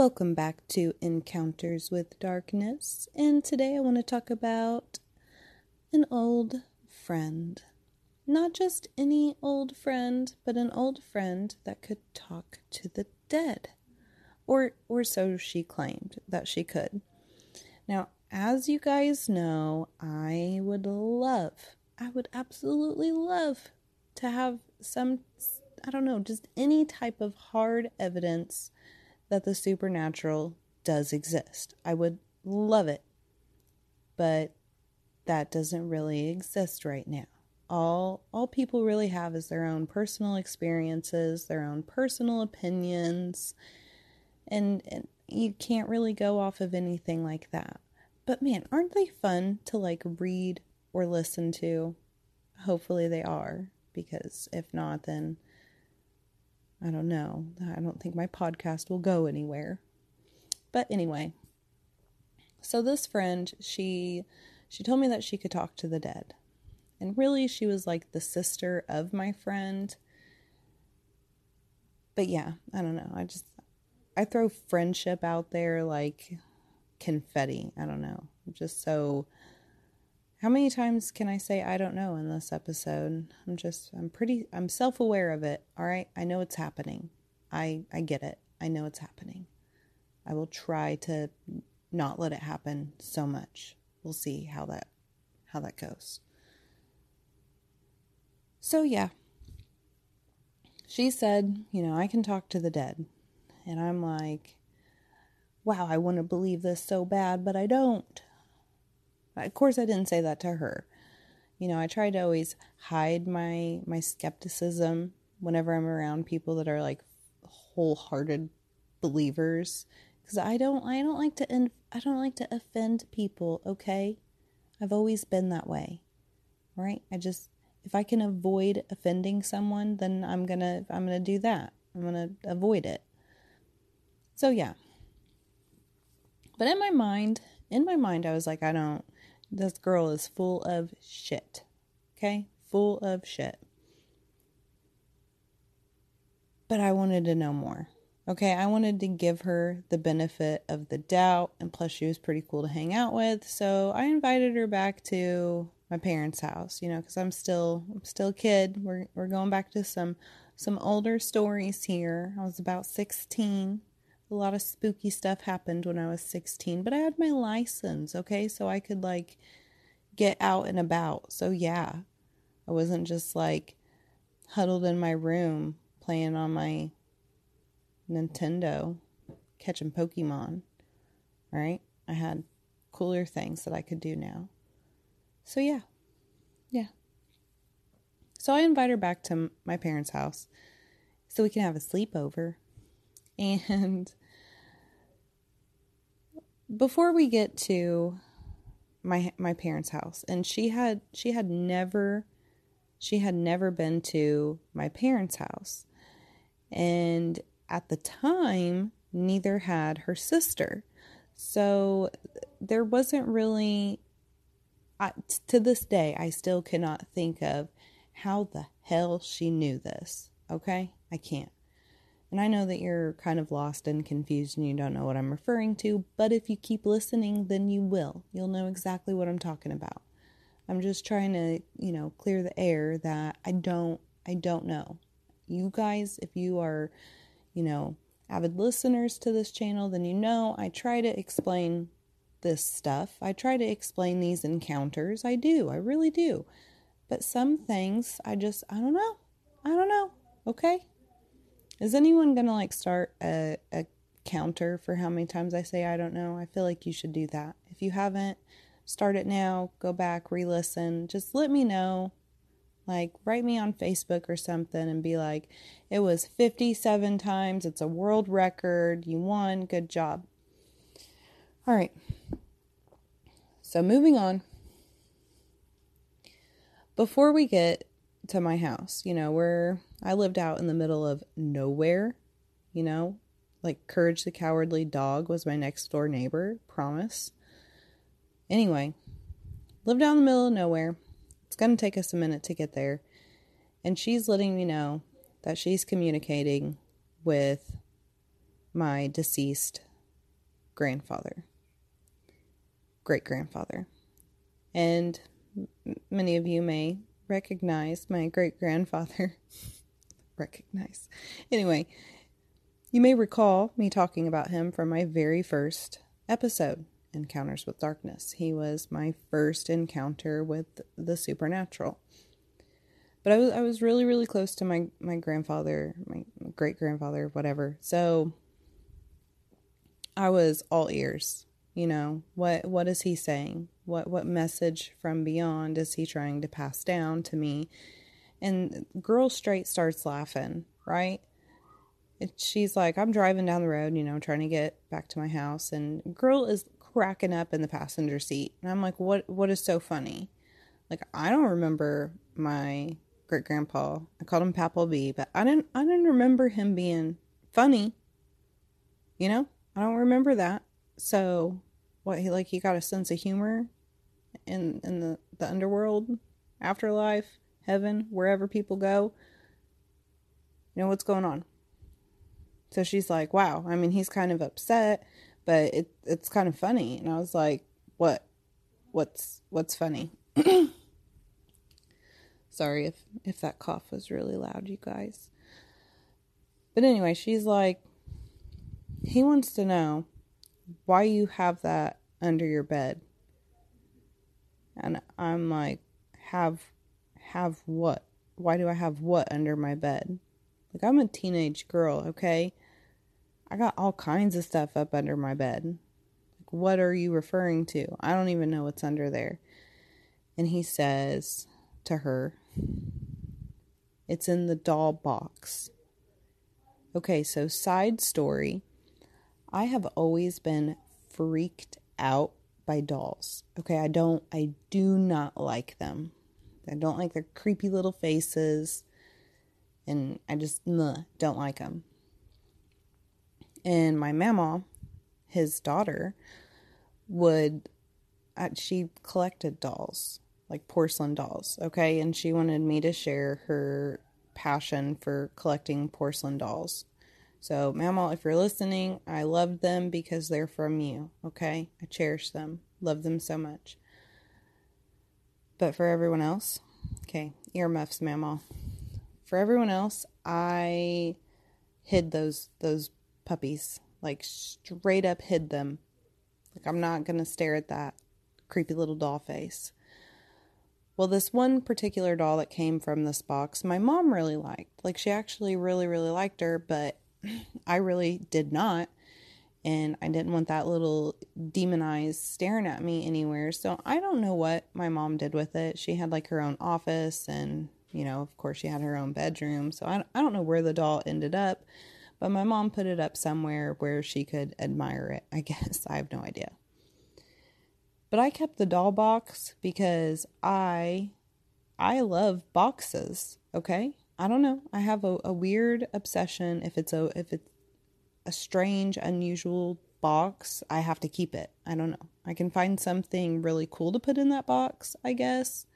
Welcome back to Encounters with Darkness, and today I want to talk about an old friend. Not just any old friend, but an old friend that could talk to the dead. Or or so she claimed that she could. Now, as you guys know, I would love, I would absolutely love to have some I don't know, just any type of hard evidence that the supernatural does exist. I would love it. But that doesn't really exist right now. All all people really have is their own personal experiences, their own personal opinions, and, and you can't really go off of anything like that. But man, aren't they fun to like read or listen to? Hopefully they are, because if not, then I don't know. I don't think my podcast will go anywhere. But anyway, so this friend, she she told me that she could talk to the dead. And really she was like the sister of my friend. But yeah, I don't know. I just I throw friendship out there like confetti. I don't know. I'm just so how many times can I say I don't know in this episode? I'm just I'm pretty I'm self-aware of it. All right? I know it's happening. I I get it. I know it's happening. I will try to not let it happen so much. We'll see how that how that goes. So yeah. She said, you know, I can talk to the dead. And I'm like, wow, I want to believe this so bad, but I don't. Of course, I didn't say that to her. You know, I try to always hide my my skepticism whenever I'm around people that are like wholehearted believers because I don't I don't like to I don't like to offend people, okay? I've always been that way. Right? I just if I can avoid offending someone, then I'm going to I'm going to do that. I'm going to avoid it. So yeah. But in my mind, in my mind I was like I don't this girl is full of shit. Okay? Full of shit. But I wanted to know more. Okay, I wanted to give her the benefit of the doubt, and plus she was pretty cool to hang out with. So I invited her back to my parents' house, you know, because I'm still I'm still a kid. We're we're going back to some some older stories here. I was about 16 a lot of spooky stuff happened when I was 16, but I had my license, okay? So I could like get out and about. So yeah, I wasn't just like huddled in my room playing on my Nintendo catching Pokemon, right? I had cooler things that I could do now. So yeah. Yeah. So I invite her back to my parents' house so we can have a sleepover. And before we get to my my parents' house, and she had she had never she had never been to my parents' house. And at the time, neither had her sister. So there wasn't really I, to this day I still cannot think of how the hell she knew this. Okay? I can't. And I know that you're kind of lost and confused and you don't know what I'm referring to, but if you keep listening, then you will. You'll know exactly what I'm talking about. I'm just trying to, you know, clear the air that I don't I don't know. You guys, if you are, you know, avid listeners to this channel, then you know I try to explain this stuff. I try to explain these encounters. I do. I really do. But some things I just I don't know. I don't know. Okay? Is anyone gonna like start a, a counter for how many times I say I don't know? I feel like you should do that. If you haven't, start it now, go back, re listen. Just let me know. Like, write me on Facebook or something and be like, it was 57 times. It's a world record. You won. Good job. All right. So, moving on. Before we get to my house. You know, where I lived out in the middle of nowhere, you know, like Courage the Cowardly Dog was my next door neighbor, promise. Anyway, lived out in the middle of nowhere. It's going to take us a minute to get there. And she's letting me know that she's communicating with my deceased grandfather, great grandfather. And m- many of you may recognize my great grandfather. recognize. Anyway, you may recall me talking about him from my very first episode, Encounters with Darkness. He was my first encounter with the supernatural. But I was I was really really close to my my grandfather, my great grandfather, whatever. So I was all ears. You know what what is he saying? What what message from beyond is he trying to pass down to me? And girl straight starts laughing, right? It, she's like, I'm driving down the road, you know, trying to get back to my house, and girl is cracking up in the passenger seat, and I'm like, what What is so funny? Like I don't remember my great grandpa. I called him Papa B, but I didn't I didn't remember him being funny. You know? I don't remember that. So what he like he got a sense of humor in in the, the underworld, afterlife, heaven, wherever people go. You know what's going on. So she's like, Wow, I mean he's kind of upset, but it it's kind of funny. And I was like, What? What's what's funny? Sorry if if that cough was really loud, you guys. But anyway, she's like he wants to know why you have that under your bed. And I'm like, have have what? Why do I have what under my bed? Like I'm a teenage girl, okay? I got all kinds of stuff up under my bed. Like what are you referring to? I don't even know what's under there. And he says to her, it's in the doll box. Okay, so side story. I have always been freaked out by dolls. Okay, I don't, I do not like them. I don't like their creepy little faces. And I just don't like them. And my mama, his daughter, would, uh, she collected dolls like porcelain dolls, okay? And she wanted me to share her passion for collecting porcelain dolls. So, Mama, if you're listening, I love them because they're from you, okay? I cherish them, love them so much. But for everyone else, okay, earmuffs, Mama. For everyone else, I hid those those puppies, like straight up hid them. Like I'm not gonna stare at that creepy little doll face. Well, this one particular doll that came from this box, my mom really liked. Like, she actually really, really liked her, but I really did not. And I didn't want that little demonized staring at me anywhere. So I don't know what my mom did with it. She had like her own office, and, you know, of course, she had her own bedroom. So I, I don't know where the doll ended up, but my mom put it up somewhere where she could admire it, I guess. I have no idea. But I kept the doll box because I I love boxes, okay? I don't know. I have a, a weird obsession if it's a if it's a strange, unusual box, I have to keep it. I don't know. I can find something really cool to put in that box, I guess.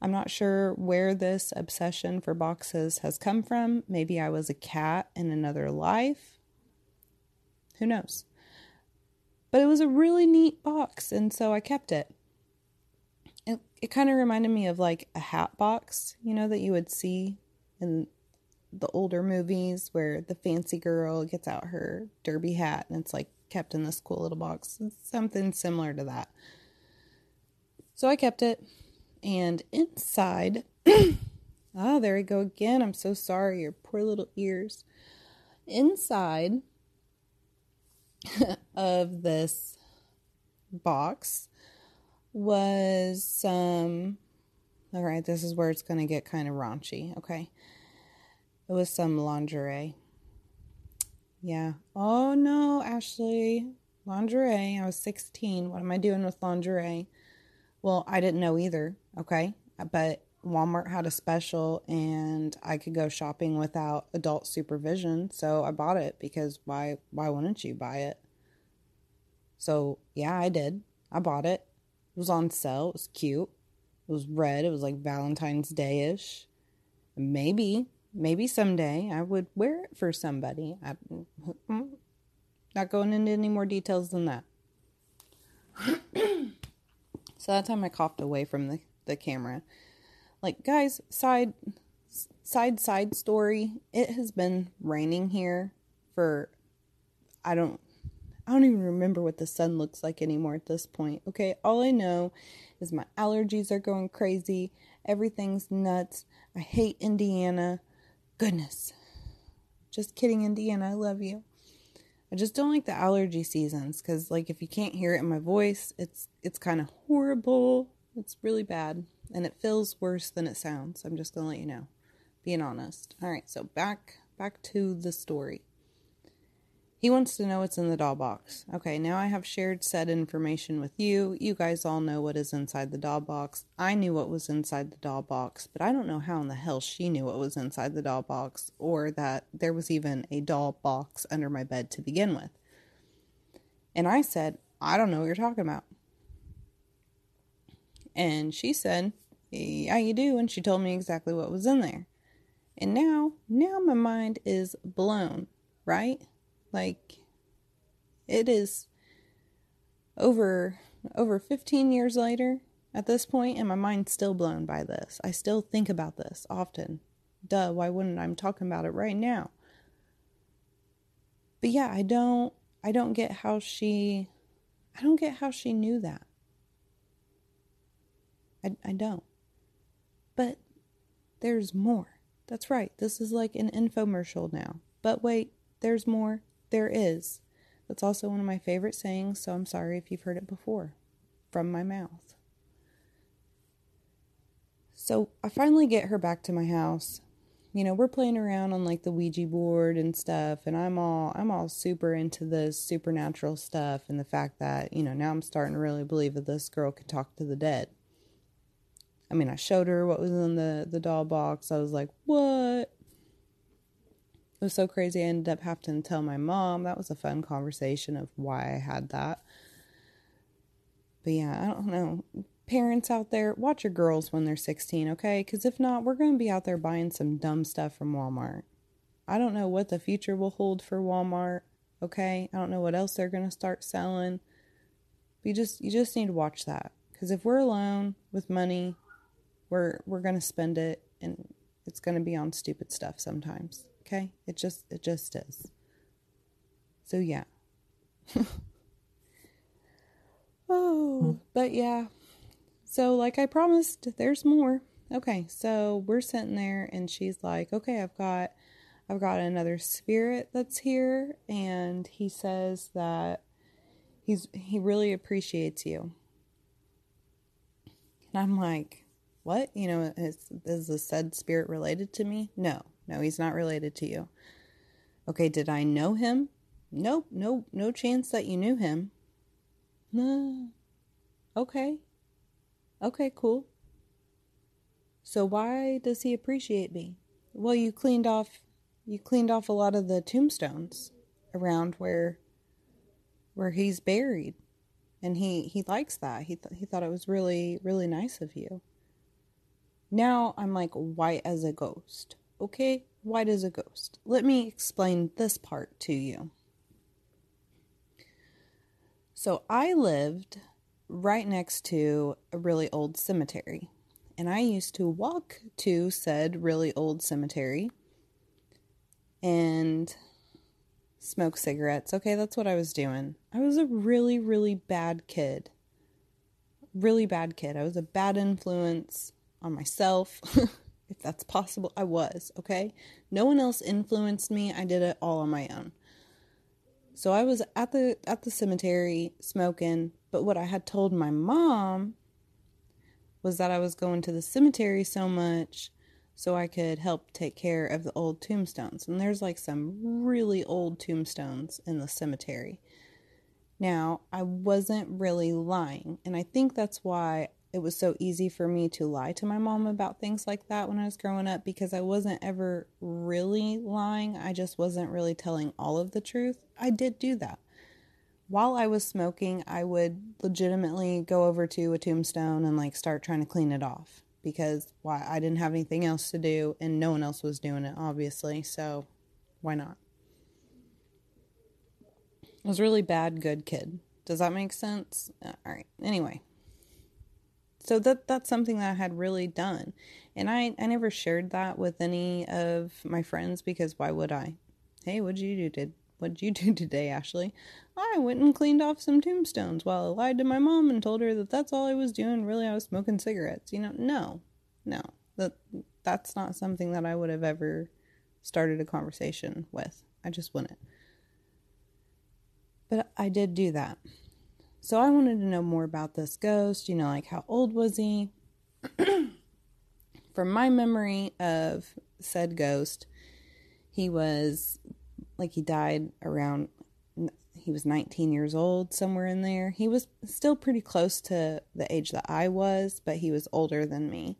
I'm not sure where this obsession for boxes has come from. Maybe I was a cat in another life. Who knows? But it was a really neat box, and so I kept it. It, it kind of reminded me of like a hat box, you know, that you would see in the older movies where the fancy girl gets out her derby hat and it's like kept in this cool little box. Something similar to that. So I kept it, and inside, oh, there we go again. I'm so sorry, your poor little ears. Inside of this box was some. All right, this is where it's going to get kind of raunchy. Okay. It was some lingerie. Yeah. Oh no, Ashley. Lingerie. I was 16. What am I doing with lingerie? Well, I didn't know either. Okay. But Walmart had a special and I could go shopping without adult supervision, so I bought it because why why wouldn't you buy it? So, yeah, I did. I bought it. It was on sale. It was cute. It was red. It was like Valentine's Day-ish. Maybe, maybe someday I would wear it for somebody. I'm Not going into any more details than that. so that time I coughed away from the, the camera. Like, guys, side side side story. It has been raining here for I don't I don't even remember what the sun looks like anymore at this point. Okay, all I know is my allergies are going crazy. Everything's nuts. I hate Indiana. Goodness. Just kidding, Indiana. I love you. I just don't like the allergy seasons cuz like if you can't hear it in my voice, it's it's kind of horrible. It's really bad and it feels worse than it sounds. I'm just going to let you know. Being honest. All right, so back back to the story. He wants to know what's in the doll box. Okay, now I have shared said information with you. You guys all know what is inside the doll box. I knew what was inside the doll box, but I don't know how in the hell she knew what was inside the doll box or that there was even a doll box under my bed to begin with. And I said, I don't know what you're talking about. And she said, Yeah, you do. And she told me exactly what was in there. And now, now my mind is blown, right? Like it is over over 15 years later at this point and my mind's still blown by this. I still think about this often. Duh, why wouldn't I? I'm talking about it right now. But yeah, I don't I don't get how she I don't get how she knew that. I I don't. But there's more. That's right. This is like an infomercial now. But wait, there's more there is. That's also one of my favorite sayings, so I'm sorry if you've heard it before from my mouth. So I finally get her back to my house. You know, we're playing around on like the Ouija board and stuff, and I'm all I'm all super into this supernatural stuff and the fact that, you know, now I'm starting to really believe that this girl could talk to the dead. I mean, I showed her what was in the the doll box. I was like, "What?" Was so crazy. I ended up having to tell my mom. That was a fun conversation of why I had that. But yeah, I don't know. Parents out there, watch your girls when they're 16, okay? Because if not, we're going to be out there buying some dumb stuff from Walmart. I don't know what the future will hold for Walmart, okay? I don't know what else they're going to start selling. But you just you just need to watch that because if we're alone with money, we're we're going to spend it and it's going to be on stupid stuff sometimes. Okay? It just it just is. So yeah. oh, hmm. but yeah. So like I promised, there's more. Okay, so we're sitting there and she's like, "Okay, I've got I've got another spirit that's here and he says that he's he really appreciates you." And I'm like, "What? You know, is is the said spirit related to me?" No. No, he's not related to you. Okay, did I know him? Nope, no, no chance that you knew him. No. Okay. Okay, cool. So why does he appreciate me? Well, you cleaned off you cleaned off a lot of the tombstones around where where he's buried. And he he likes that. He th- he thought it was really really nice of you. Now I'm like white as a ghost. Okay, white as a ghost. Let me explain this part to you. So, I lived right next to a really old cemetery, and I used to walk to said really old cemetery and smoke cigarettes. Okay, that's what I was doing. I was a really, really bad kid. Really bad kid. I was a bad influence on myself. if that's possible. I was, okay? No one else influenced me. I did it all on my own. So I was at the at the cemetery smoking, but what I had told my mom was that I was going to the cemetery so much so I could help take care of the old tombstones. And there's like some really old tombstones in the cemetery. Now, I wasn't really lying, and I think that's why it was so easy for me to lie to my mom about things like that when I was growing up because I wasn't ever really lying. I just wasn't really telling all of the truth. I did do that. While I was smoking, I would legitimately go over to a tombstone and like start trying to clean it off because why I didn't have anything else to do and no one else was doing it obviously. So, why not? I was really bad, good kid. Does that make sense? Uh, all right. Anyway, so that that's something that I had really done, and I I never shared that with any of my friends because why would I? Hey, what'd you do? Did what'd you do today, Ashley? I went and cleaned off some tombstones while I lied to my mom and told her that that's all I was doing. Really, I was smoking cigarettes. You know, no, no, that that's not something that I would have ever started a conversation with. I just wouldn't. But I did do that. So I wanted to know more about this ghost, you know, like how old was he? From my memory of said ghost, he was like he died around he was 19 years old somewhere in there. He was still pretty close to the age that I was, but he was older than me.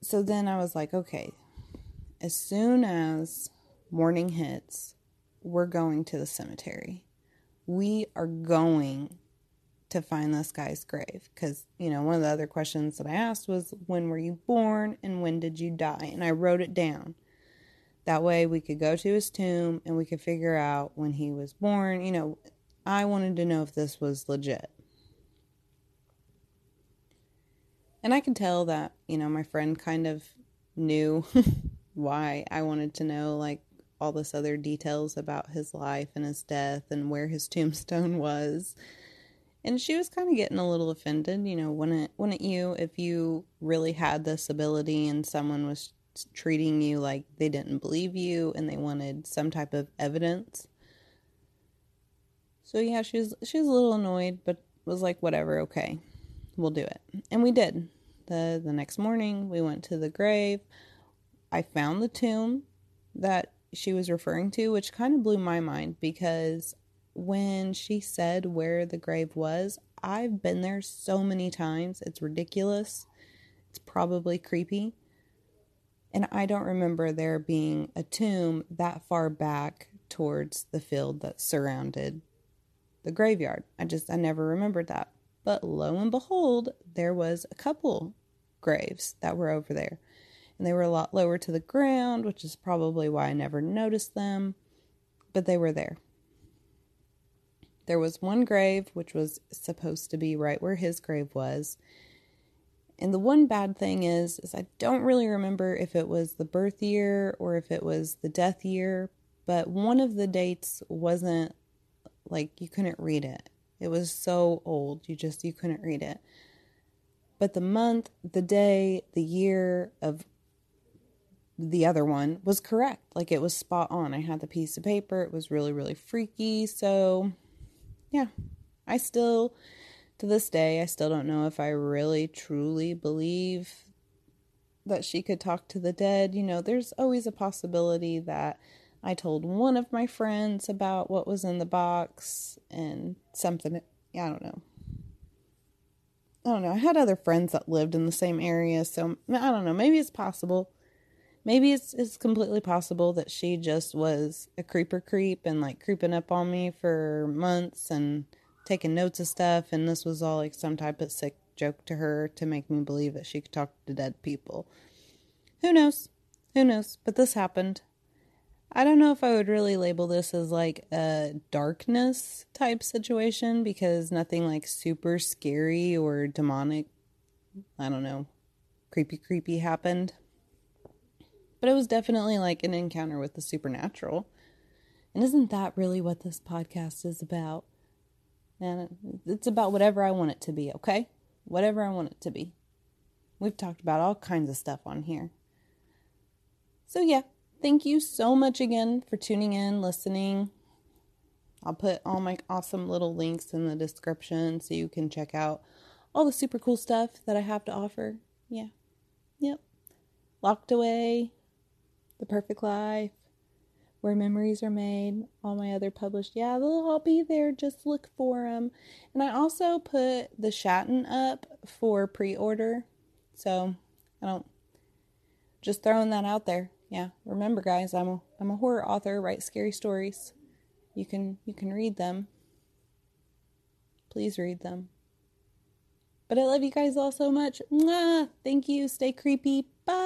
So then I was like, okay, as soon as morning hits, we're going to the cemetery. We are going to find this guy's grave. Because you know one of the other questions that i asked was when were you born and when did you die? And i wrote it down. That way we could go to his tomb and we could figure out when he was born. You know i wanted to know if this was legit. And i could tell that you know my friend kind of knew why i wanted to know like all this other details about his life and his death and where his tombstone was. And she was kind of getting a little offended, you know, wouldn't wouldn't you if you really had this ability and someone was treating you like they didn't believe you and they wanted some type of evidence. So yeah, she was she was a little annoyed, but was like, whatever, okay, we'll do it, and we did. the The next morning, we went to the grave. I found the tomb that she was referring to, which kind of blew my mind because when she said where the grave was, I've been there so many times. It's ridiculous. It's probably creepy. And I don't remember there being a tomb that far back towards the field that surrounded the graveyard. I just, I never remembered that. But lo and behold, there was a couple graves that were over there and they were a lot lower to the ground, which is probably why I never noticed them, but they were there. There was one grave, which was supposed to be right where his grave was. And the one bad thing is, is I don't really remember if it was the birth year or if it was the death year, but one of the dates wasn't like you couldn't read it. It was so old, you just you couldn't read it. But the month, the day, the year of the other one was correct. Like it was spot on. I had the piece of paper. It was really, really freaky. So, yeah, I still, to this day, I still don't know if I really truly believe that she could talk to the dead. You know, there's always a possibility that I told one of my friends about what was in the box and something. I don't know. I don't know. I had other friends that lived in the same area, so I don't know. Maybe it's possible maybe it's it's completely possible that she just was a creeper creep and like creeping up on me for months and taking notes of stuff and this was all like some type of sick joke to her to make me believe that she could talk to dead people. Who knows? Who knows? But this happened. I don't know if I would really label this as like a darkness type situation because nothing like super scary or demonic, I don't know, creepy creepy happened. But it was definitely like an encounter with the supernatural. And isn't that really what this podcast is about? And it's about whatever I want it to be, okay? Whatever I want it to be. We've talked about all kinds of stuff on here. So, yeah, thank you so much again for tuning in, listening. I'll put all my awesome little links in the description so you can check out all the super cool stuff that I have to offer. Yeah. Yep. Locked away, the Perfect Life, Where Memories Are Made, all my other published. Yeah, they'll all be there. Just look for them. And I also put the Shatton up for pre order. So I don't. Just throwing that out there. Yeah, remember, guys, I'm a I'm a horror author. Write scary stories. You can you can read them. Please read them. But I love you guys all so much. Mwah! Thank you. Stay creepy. Bye.